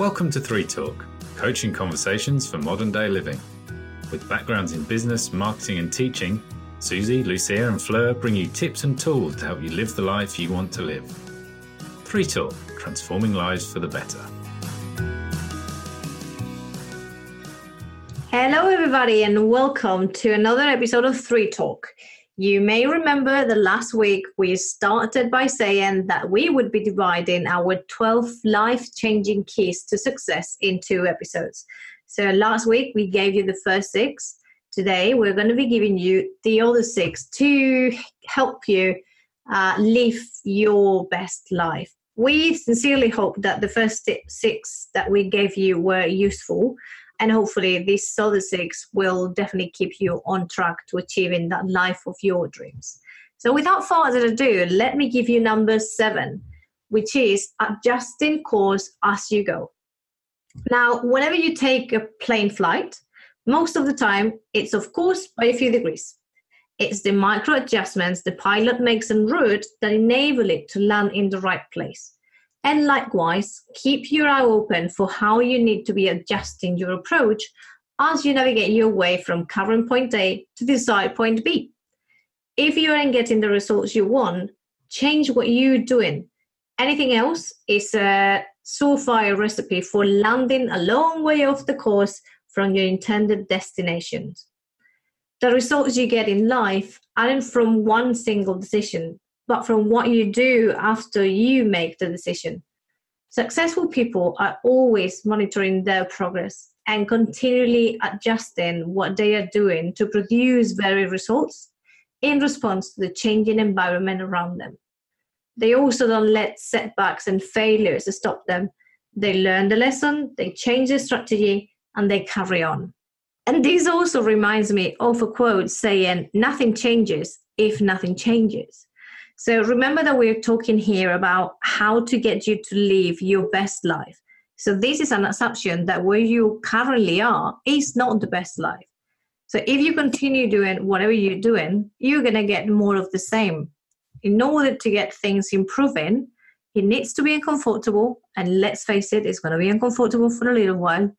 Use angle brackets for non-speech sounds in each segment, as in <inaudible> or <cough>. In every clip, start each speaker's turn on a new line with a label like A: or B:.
A: Welcome to Three Talk, coaching conversations for modern day living. With backgrounds in business, marketing, and teaching, Susie, Lucia, and Fleur bring you tips and tools to help you live the life you want to live. Three Talk, transforming lives for the better.
B: Hello, everybody, and welcome to another episode of Three Talk. You may remember the last week we started by saying that we would be dividing our 12 life changing keys to success in two episodes. So last week we gave you the first six. Today we're going to be giving you the other six to help you uh, live your best life. We sincerely hope that the first six that we gave you were useful and hopefully these other six will definitely keep you on track to achieving that life of your dreams. So without further ado let me give you number seven which is adjusting course as you go. Now whenever you take a plane flight most of the time it's of course by a few degrees. It's the micro adjustments the pilot makes en route that enable it to land in the right place and likewise, keep your eye open for how you need to be adjusting your approach as you navigate your way from current point A to desired point B. If you aren't getting the results you want, change what you're doing. Anything else is a surefire recipe for landing a long way off the course from your intended destinations. The results you get in life aren't from one single decision, but from what you do after you make the decision. Successful people are always monitoring their progress and continually adjusting what they are doing to produce varied results in response to the changing environment around them. They also don't let setbacks and failures stop them. They learn the lesson, they change their strategy, and they carry on. And this also reminds me of a quote saying, Nothing changes if nothing changes. So remember that we're talking here about how to get you to live your best life. So this is an assumption that where you currently are is not the best life. So if you continue doing whatever you're doing, you're going to get more of the same. In order to get things improving, it needs to be uncomfortable. And let's face it, it's going to be uncomfortable for a little while,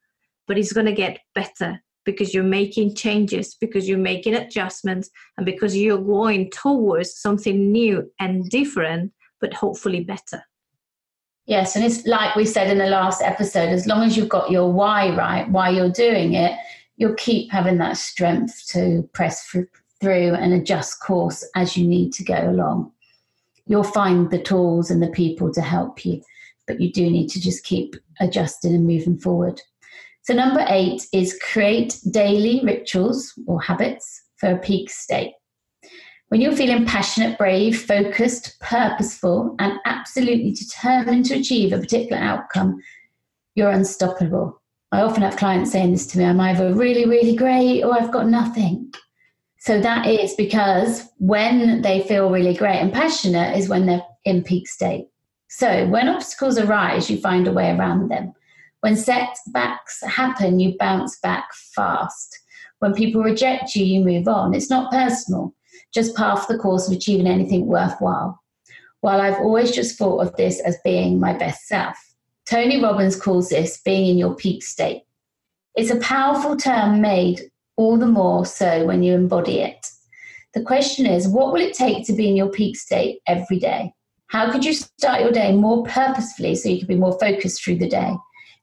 B: but it's going to get better because you're making changes, because you're making adjustments, and because you're going towards something new and different, but hopefully better.
C: Yes, and it's like we said in the last episode as long as you've got your why right, why you're doing it, you'll keep having that strength to press through and adjust course as you need to go along. You'll find the tools and the people to help you, but you do need to just keep adjusting and moving forward. So, number eight is create daily rituals or habits for a peak state. When you're feeling passionate, brave, focused, purposeful, and absolutely determined to achieve a particular outcome, you're unstoppable. I often have clients saying this to me I'm either really, really great or I've got nothing. So that is because when they feel really great and passionate is when they're in peak state. So when obstacles arise, you find a way around them. When setbacks happen, you bounce back fast. When people reject you, you move on. It's not personal, just part of the course of achieving anything worthwhile. While I've always just thought of this as being my best self, Tony Robbins calls this being in your peak state. It's a powerful term made all the more so when you embody it. The question is, what will it take to be in your peak state every day? How could you start your day more purposefully so you could be more focused through the day?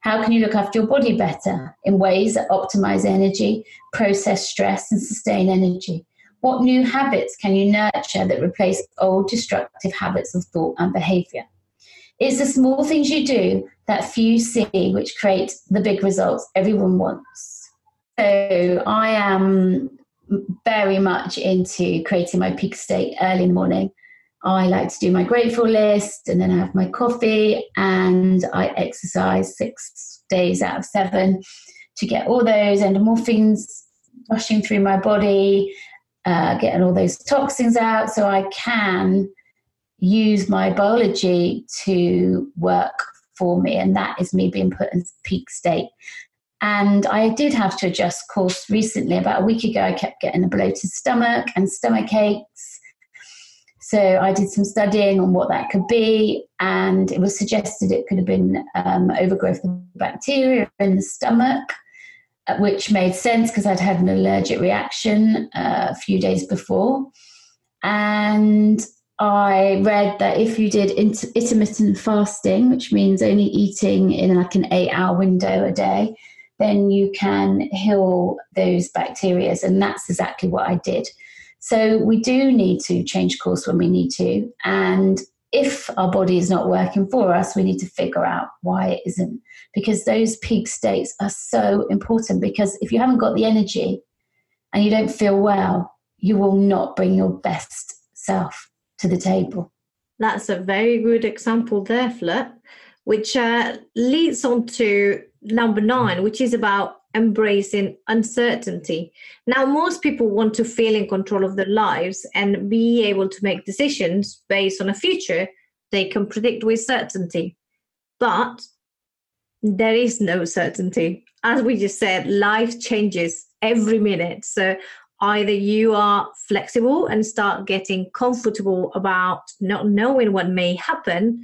C: How can you look after your body better in ways that optimize energy, process stress, and sustain energy? What new habits can you nurture that replace old destructive habits of thought and behavior? It's the small things you do that few see which create the big results everyone wants. So I am very much into creating my peak state early in the morning. I like to do my grateful list and then I have my coffee and I exercise six days out of seven to get all those endorphins rushing through my body, uh, getting all those toxins out so I can use my biology to work for me. And that is me being put in peak state. And I did have to adjust course recently. About a week ago, I kept getting a bloated stomach and stomach aches So I did some studying on what that could be, and it was suggested it could have been um, overgrowth of bacteria in the stomach, uh, which made sense because I'd had an allergic reaction uh, a few days before. And I read that if you did intermittent fasting, which means only eating in like an eight hour window a day, then you can heal those bacteria. And that's exactly what I did. So we do need to change course when we need to. And if our body is not working for us, we need to figure out why it isn't. Because those peak states are so important. Because if you haven't got the energy and you don't feel well, you will not bring your best self to the table.
B: That's a very good example there, Fleur, which uh, leads on to number nine, which is about embracing uncertainty. Now, most people want to feel in control of their lives and be able to make decisions based on a future they can predict with certainty. But there is no certainty. As we just said, life changes every minute. So either you are flexible and start getting comfortable about not knowing what may happen,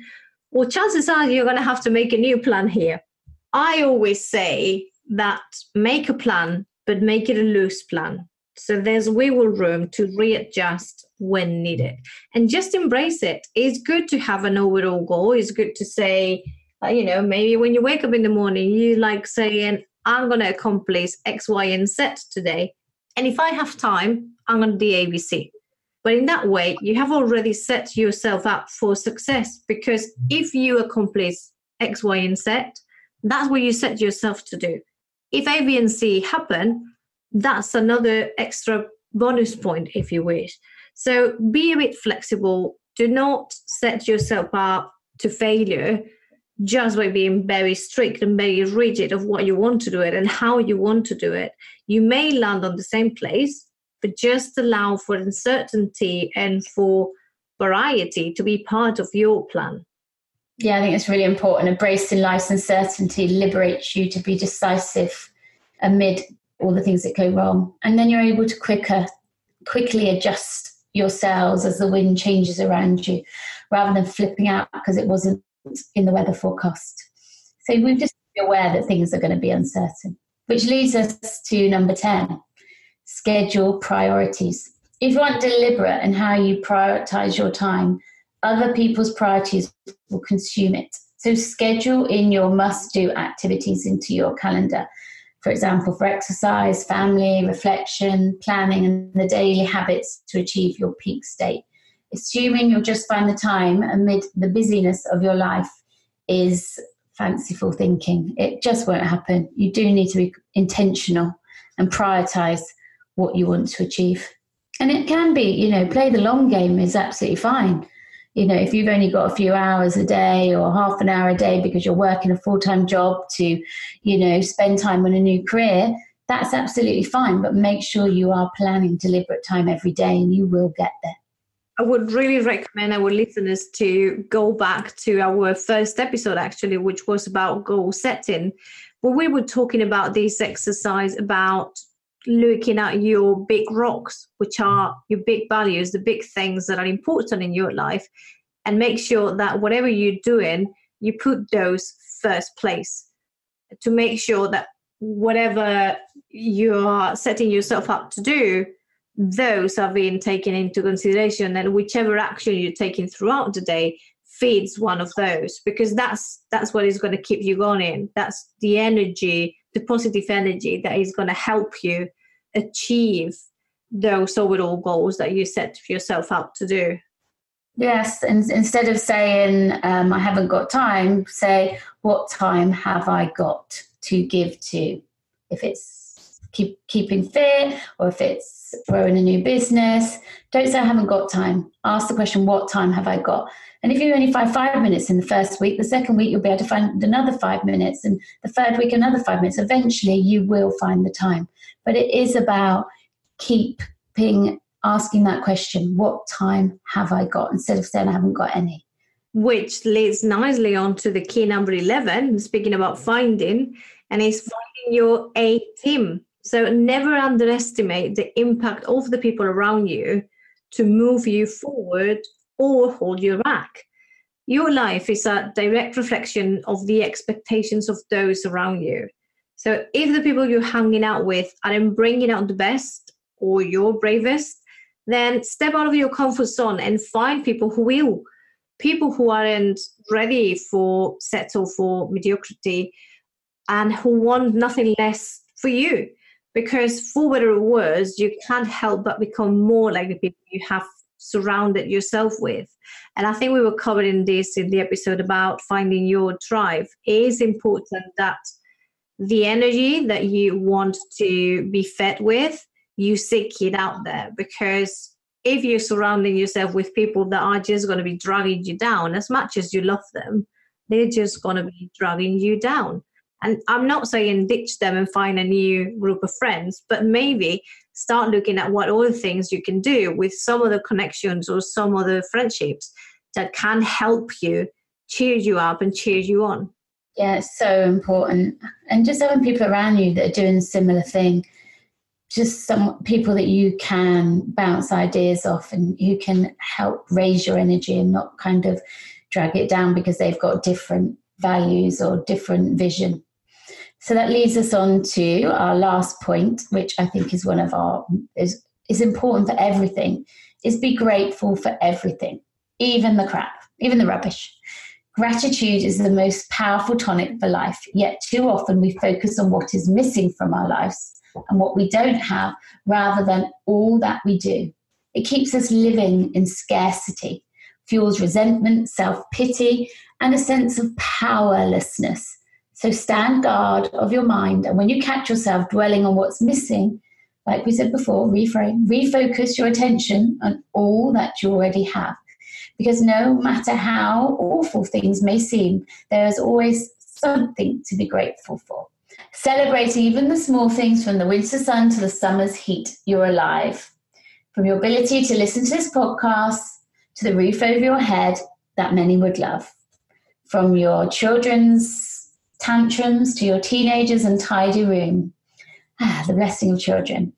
B: or chances are you're going to have to make a new plan here. I always say that make a plan, but make it a loose plan. So there's wiggle room to readjust when needed and just embrace it. It's good to have an overall goal. It's good to say, uh, you know, maybe when you wake up in the morning, you like saying, I'm going to accomplish X, Y, and Z today. And if I have time, I'm going to do ABC. But in that way, you have already set yourself up for success because if you accomplish X, Y, and Z, that's what you set yourself to do. If A, B, and C happen, that's another extra bonus point, if you wish. So be a bit flexible. Do not set yourself up to failure just by being very strict and very rigid of what you want to do it and how you want to do it. You may land on the same place, but just allow for uncertainty and for variety to be part of your plan.
C: Yeah, I think it's really important. Embracing life's uncertainty liberates you to be decisive amid all the things that go wrong. And then you're able to quicker, quickly adjust yourselves as the wind changes around you rather than flipping out because it wasn't in the weather forecast. So we've just be aware that things are going to be uncertain, which leads us to number 10 schedule priorities. If you want deliberate in how you prioritize your time, other people's priorities will consume it. So schedule in your must do activities into your calendar. For example, for exercise, family, reflection, planning, and the daily habits to achieve your peak state. Assuming you'll just find the time amid the busyness of your life is fanciful thinking. It just won't happen. You do need to be intentional and prioritize what you want to achieve. And it can be, you know, play the long game is absolutely fine you know, if you've only got a few hours a day or half an hour a day because you're working a full time job to, you know, spend time on a new career, that's absolutely fine. But make sure you are planning deliberate time every day and you will get there.
B: I would really recommend our listeners to go back to our first episode, actually, which was about goal setting, where we were talking about this exercise about looking at your big rocks, which mm. are your big values, the big things that are important in your life, and make sure that whatever you're doing, you put those first place to make sure that whatever you're setting yourself up to do, those are being taken into consideration, and whichever action you're taking throughout the day feeds one of those because that's that's what is going to keep you going that's the energy the positive energy that is going to help you achieve those overall goals that you set yourself up to do.
C: Yes, and instead of saying um, I haven't got time, say what time have I got to give to? If it's keep keeping fit, or if it's growing a new business, don't say I haven't got time. Ask the question, what time have I got? And if you only find five minutes in the first week, the second week you'll be able to find another five minutes, and the third week another five minutes. Eventually, you will find the time. But it is about keeping asking that question: What time have I got? Instead of saying I haven't got any.
B: Which leads nicely on to the key number eleven. Speaking about finding, and is finding your A team. So never underestimate the impact of the people around you to move you forward or hold you back. Your life is a direct reflection of the expectations of those around you. So if the people you're hanging out with aren't bringing out the best or your bravest, then step out of your comfort zone and find people who will. People who aren't ready for settle for mediocrity and who want nothing less for you. Because for better or worse, you can't help but become more like the people you have surrounded yourself with. And I think we were covering this in the episode about finding your tribe. It is important that the energy that you want to be fed with, you seek it out there because if you're surrounding yourself with people that are just going to be dragging you down, as much as you love them, they're just going to be dragging you down. And I'm not saying ditch them and find a new group of friends, but maybe start looking at what other things you can do with some of the connections or some other friendships that can help you cheer you up and cheer you on.
C: Yeah, it's so important. And just having people around you that are doing a similar thing, just some people that you can bounce ideas off and who can help raise your energy and not kind of drag it down because they've got different values or different vision. So that leads us on to our last point, which I think is one of our is is important for everything, is be grateful for everything, even the crap, even the rubbish. Gratitude is the most powerful tonic for life, yet too often we focus on what is missing from our lives and what we don't have rather than all that we do. It keeps us living in scarcity, fuels resentment, self pity, and a sense of powerlessness so stand guard of your mind. And when you catch yourself dwelling on what's missing, like we said before, reframe, refocus your attention on all that you already have. Because no matter how awful things may seem, there is always something to be grateful for. Celebrate even the small things from the winter sun to the summer's heat, you're alive. From your ability to listen to this podcast to the roof over your head that many would love. From your children's tantrums to your teenagers and tidy room. Ah, the blessing of children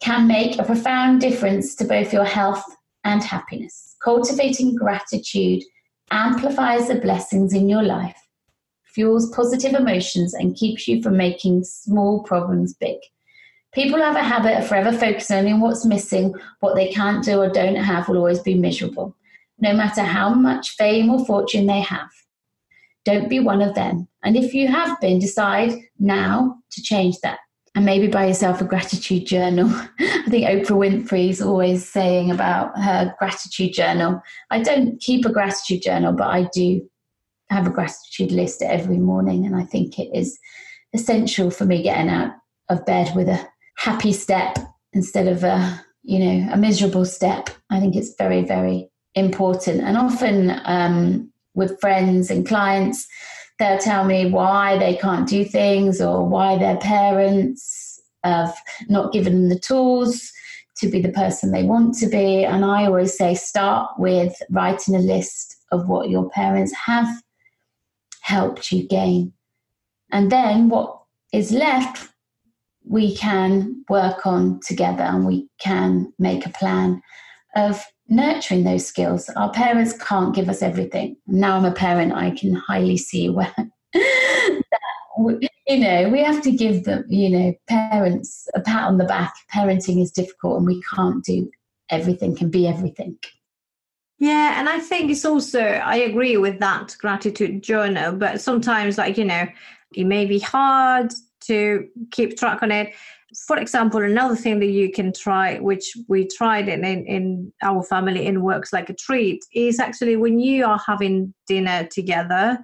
C: can make a profound difference to both your health and happiness. Cultivating gratitude amplifies the blessings in your life, fuels positive emotions, and keeps you from making small problems big. People have a habit of forever focusing only on what's missing, what they can't do or don't have will always be miserable, no matter how much fame or fortune they have. Don't be one of them. And if you have been, decide now to change that. And maybe buy yourself a gratitude journal. <laughs> I think Oprah Winfrey is always saying about her gratitude journal. I don't keep a gratitude journal, but I do have a gratitude list every morning. And I think it is essential for me getting out of bed with a happy step instead of a you know a miserable step i think it's very very important and often um, with friends and clients, they'll tell me why they can't do things or why their parents have not given them the tools to be the person they want to be. And I always say start with writing a list of what your parents have helped you gain. And then what is left, we can work on together and we can make a plan of nurturing those skills. Our parents can't give us everything. Now I'm a parent, I can highly see <laughs> where you know, we have to give them, you know, parents a pat on the back. Parenting is difficult and we can't do everything, can be everything.
B: Yeah, and I think it's also, I agree with that gratitude journal, but sometimes, like, you know, it may be hard to keep track on it for example, another thing that you can try, which we tried in, in, in our family in Works Like a Treat, is actually when you are having dinner together,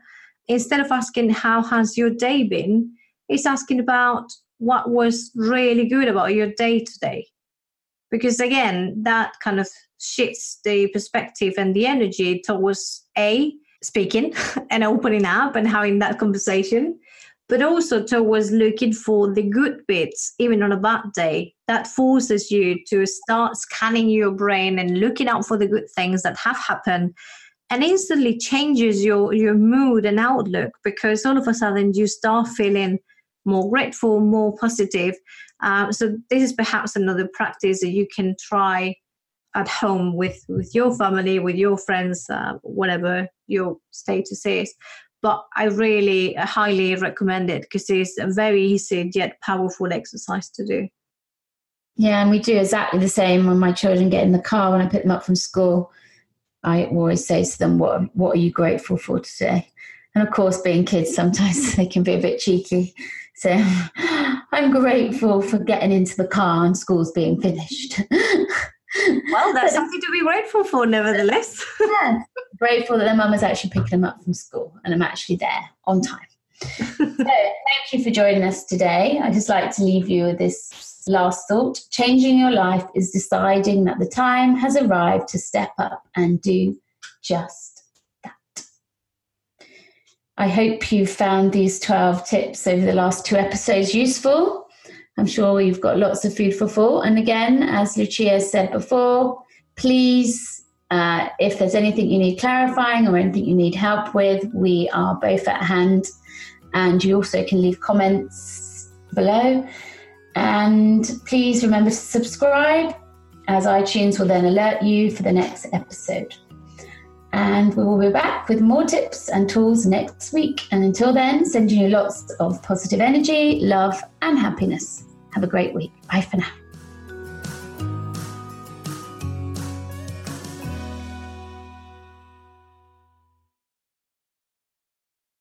B: instead of asking, How has your day been? it's asking about what was really good about your day today. Because again, that kind of shifts the perspective and the energy towards A, speaking <laughs> and opening up and having that conversation but also towards looking for the good bits, even on a bad day. That forces you to start scanning your brain and looking out for the good things that have happened and instantly changes your, your mood and outlook because all of a sudden you start feeling more grateful, more positive. Um, so, this is perhaps another practice that you can try at home with with your family with your friends uh, whatever your status is but i really highly recommend it because it's a very easy yet powerful exercise to do.
C: Yeah and we do exactly the same when my children get in the car when i pick them up from school. I always say to them what what are you grateful for today? And of course being kids sometimes <laughs> they can be a bit cheeky. So <laughs> i'm grateful for getting into the car and school's being finished <laughs>
B: well, that's something to be grateful for, nevertheless. <laughs>
C: yeah, grateful that their mum is actually picking them up from school and I'm actually there on time. so, thank you for joining us today. I just like to leave you with this last thought. Changing your life is deciding that the time has arrived to step up and do just that. I hope you found these 12 tips over the last two episodes useful. I'm sure you've got lots of food for thought. And again, as Lucia said before, please, uh, if there's anything you need clarifying or anything you need help with, we are both at hand. And you also can leave comments below. And please remember to subscribe, as iTunes will then alert you for the next episode. And we will be back with more tips and tools next week. And until then, sending you lots of positive energy, love, and happiness. Have a great week. Bye for now.